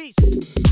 beast.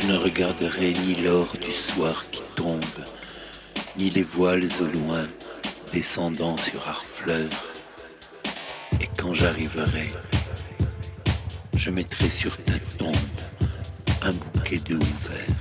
Je ne regarderai ni l'or du soir qui tombe, ni les voiles au loin descendant sur Harfleur. Et quand j'arriverai, je mettrai sur ta tombe un bouquet de houverts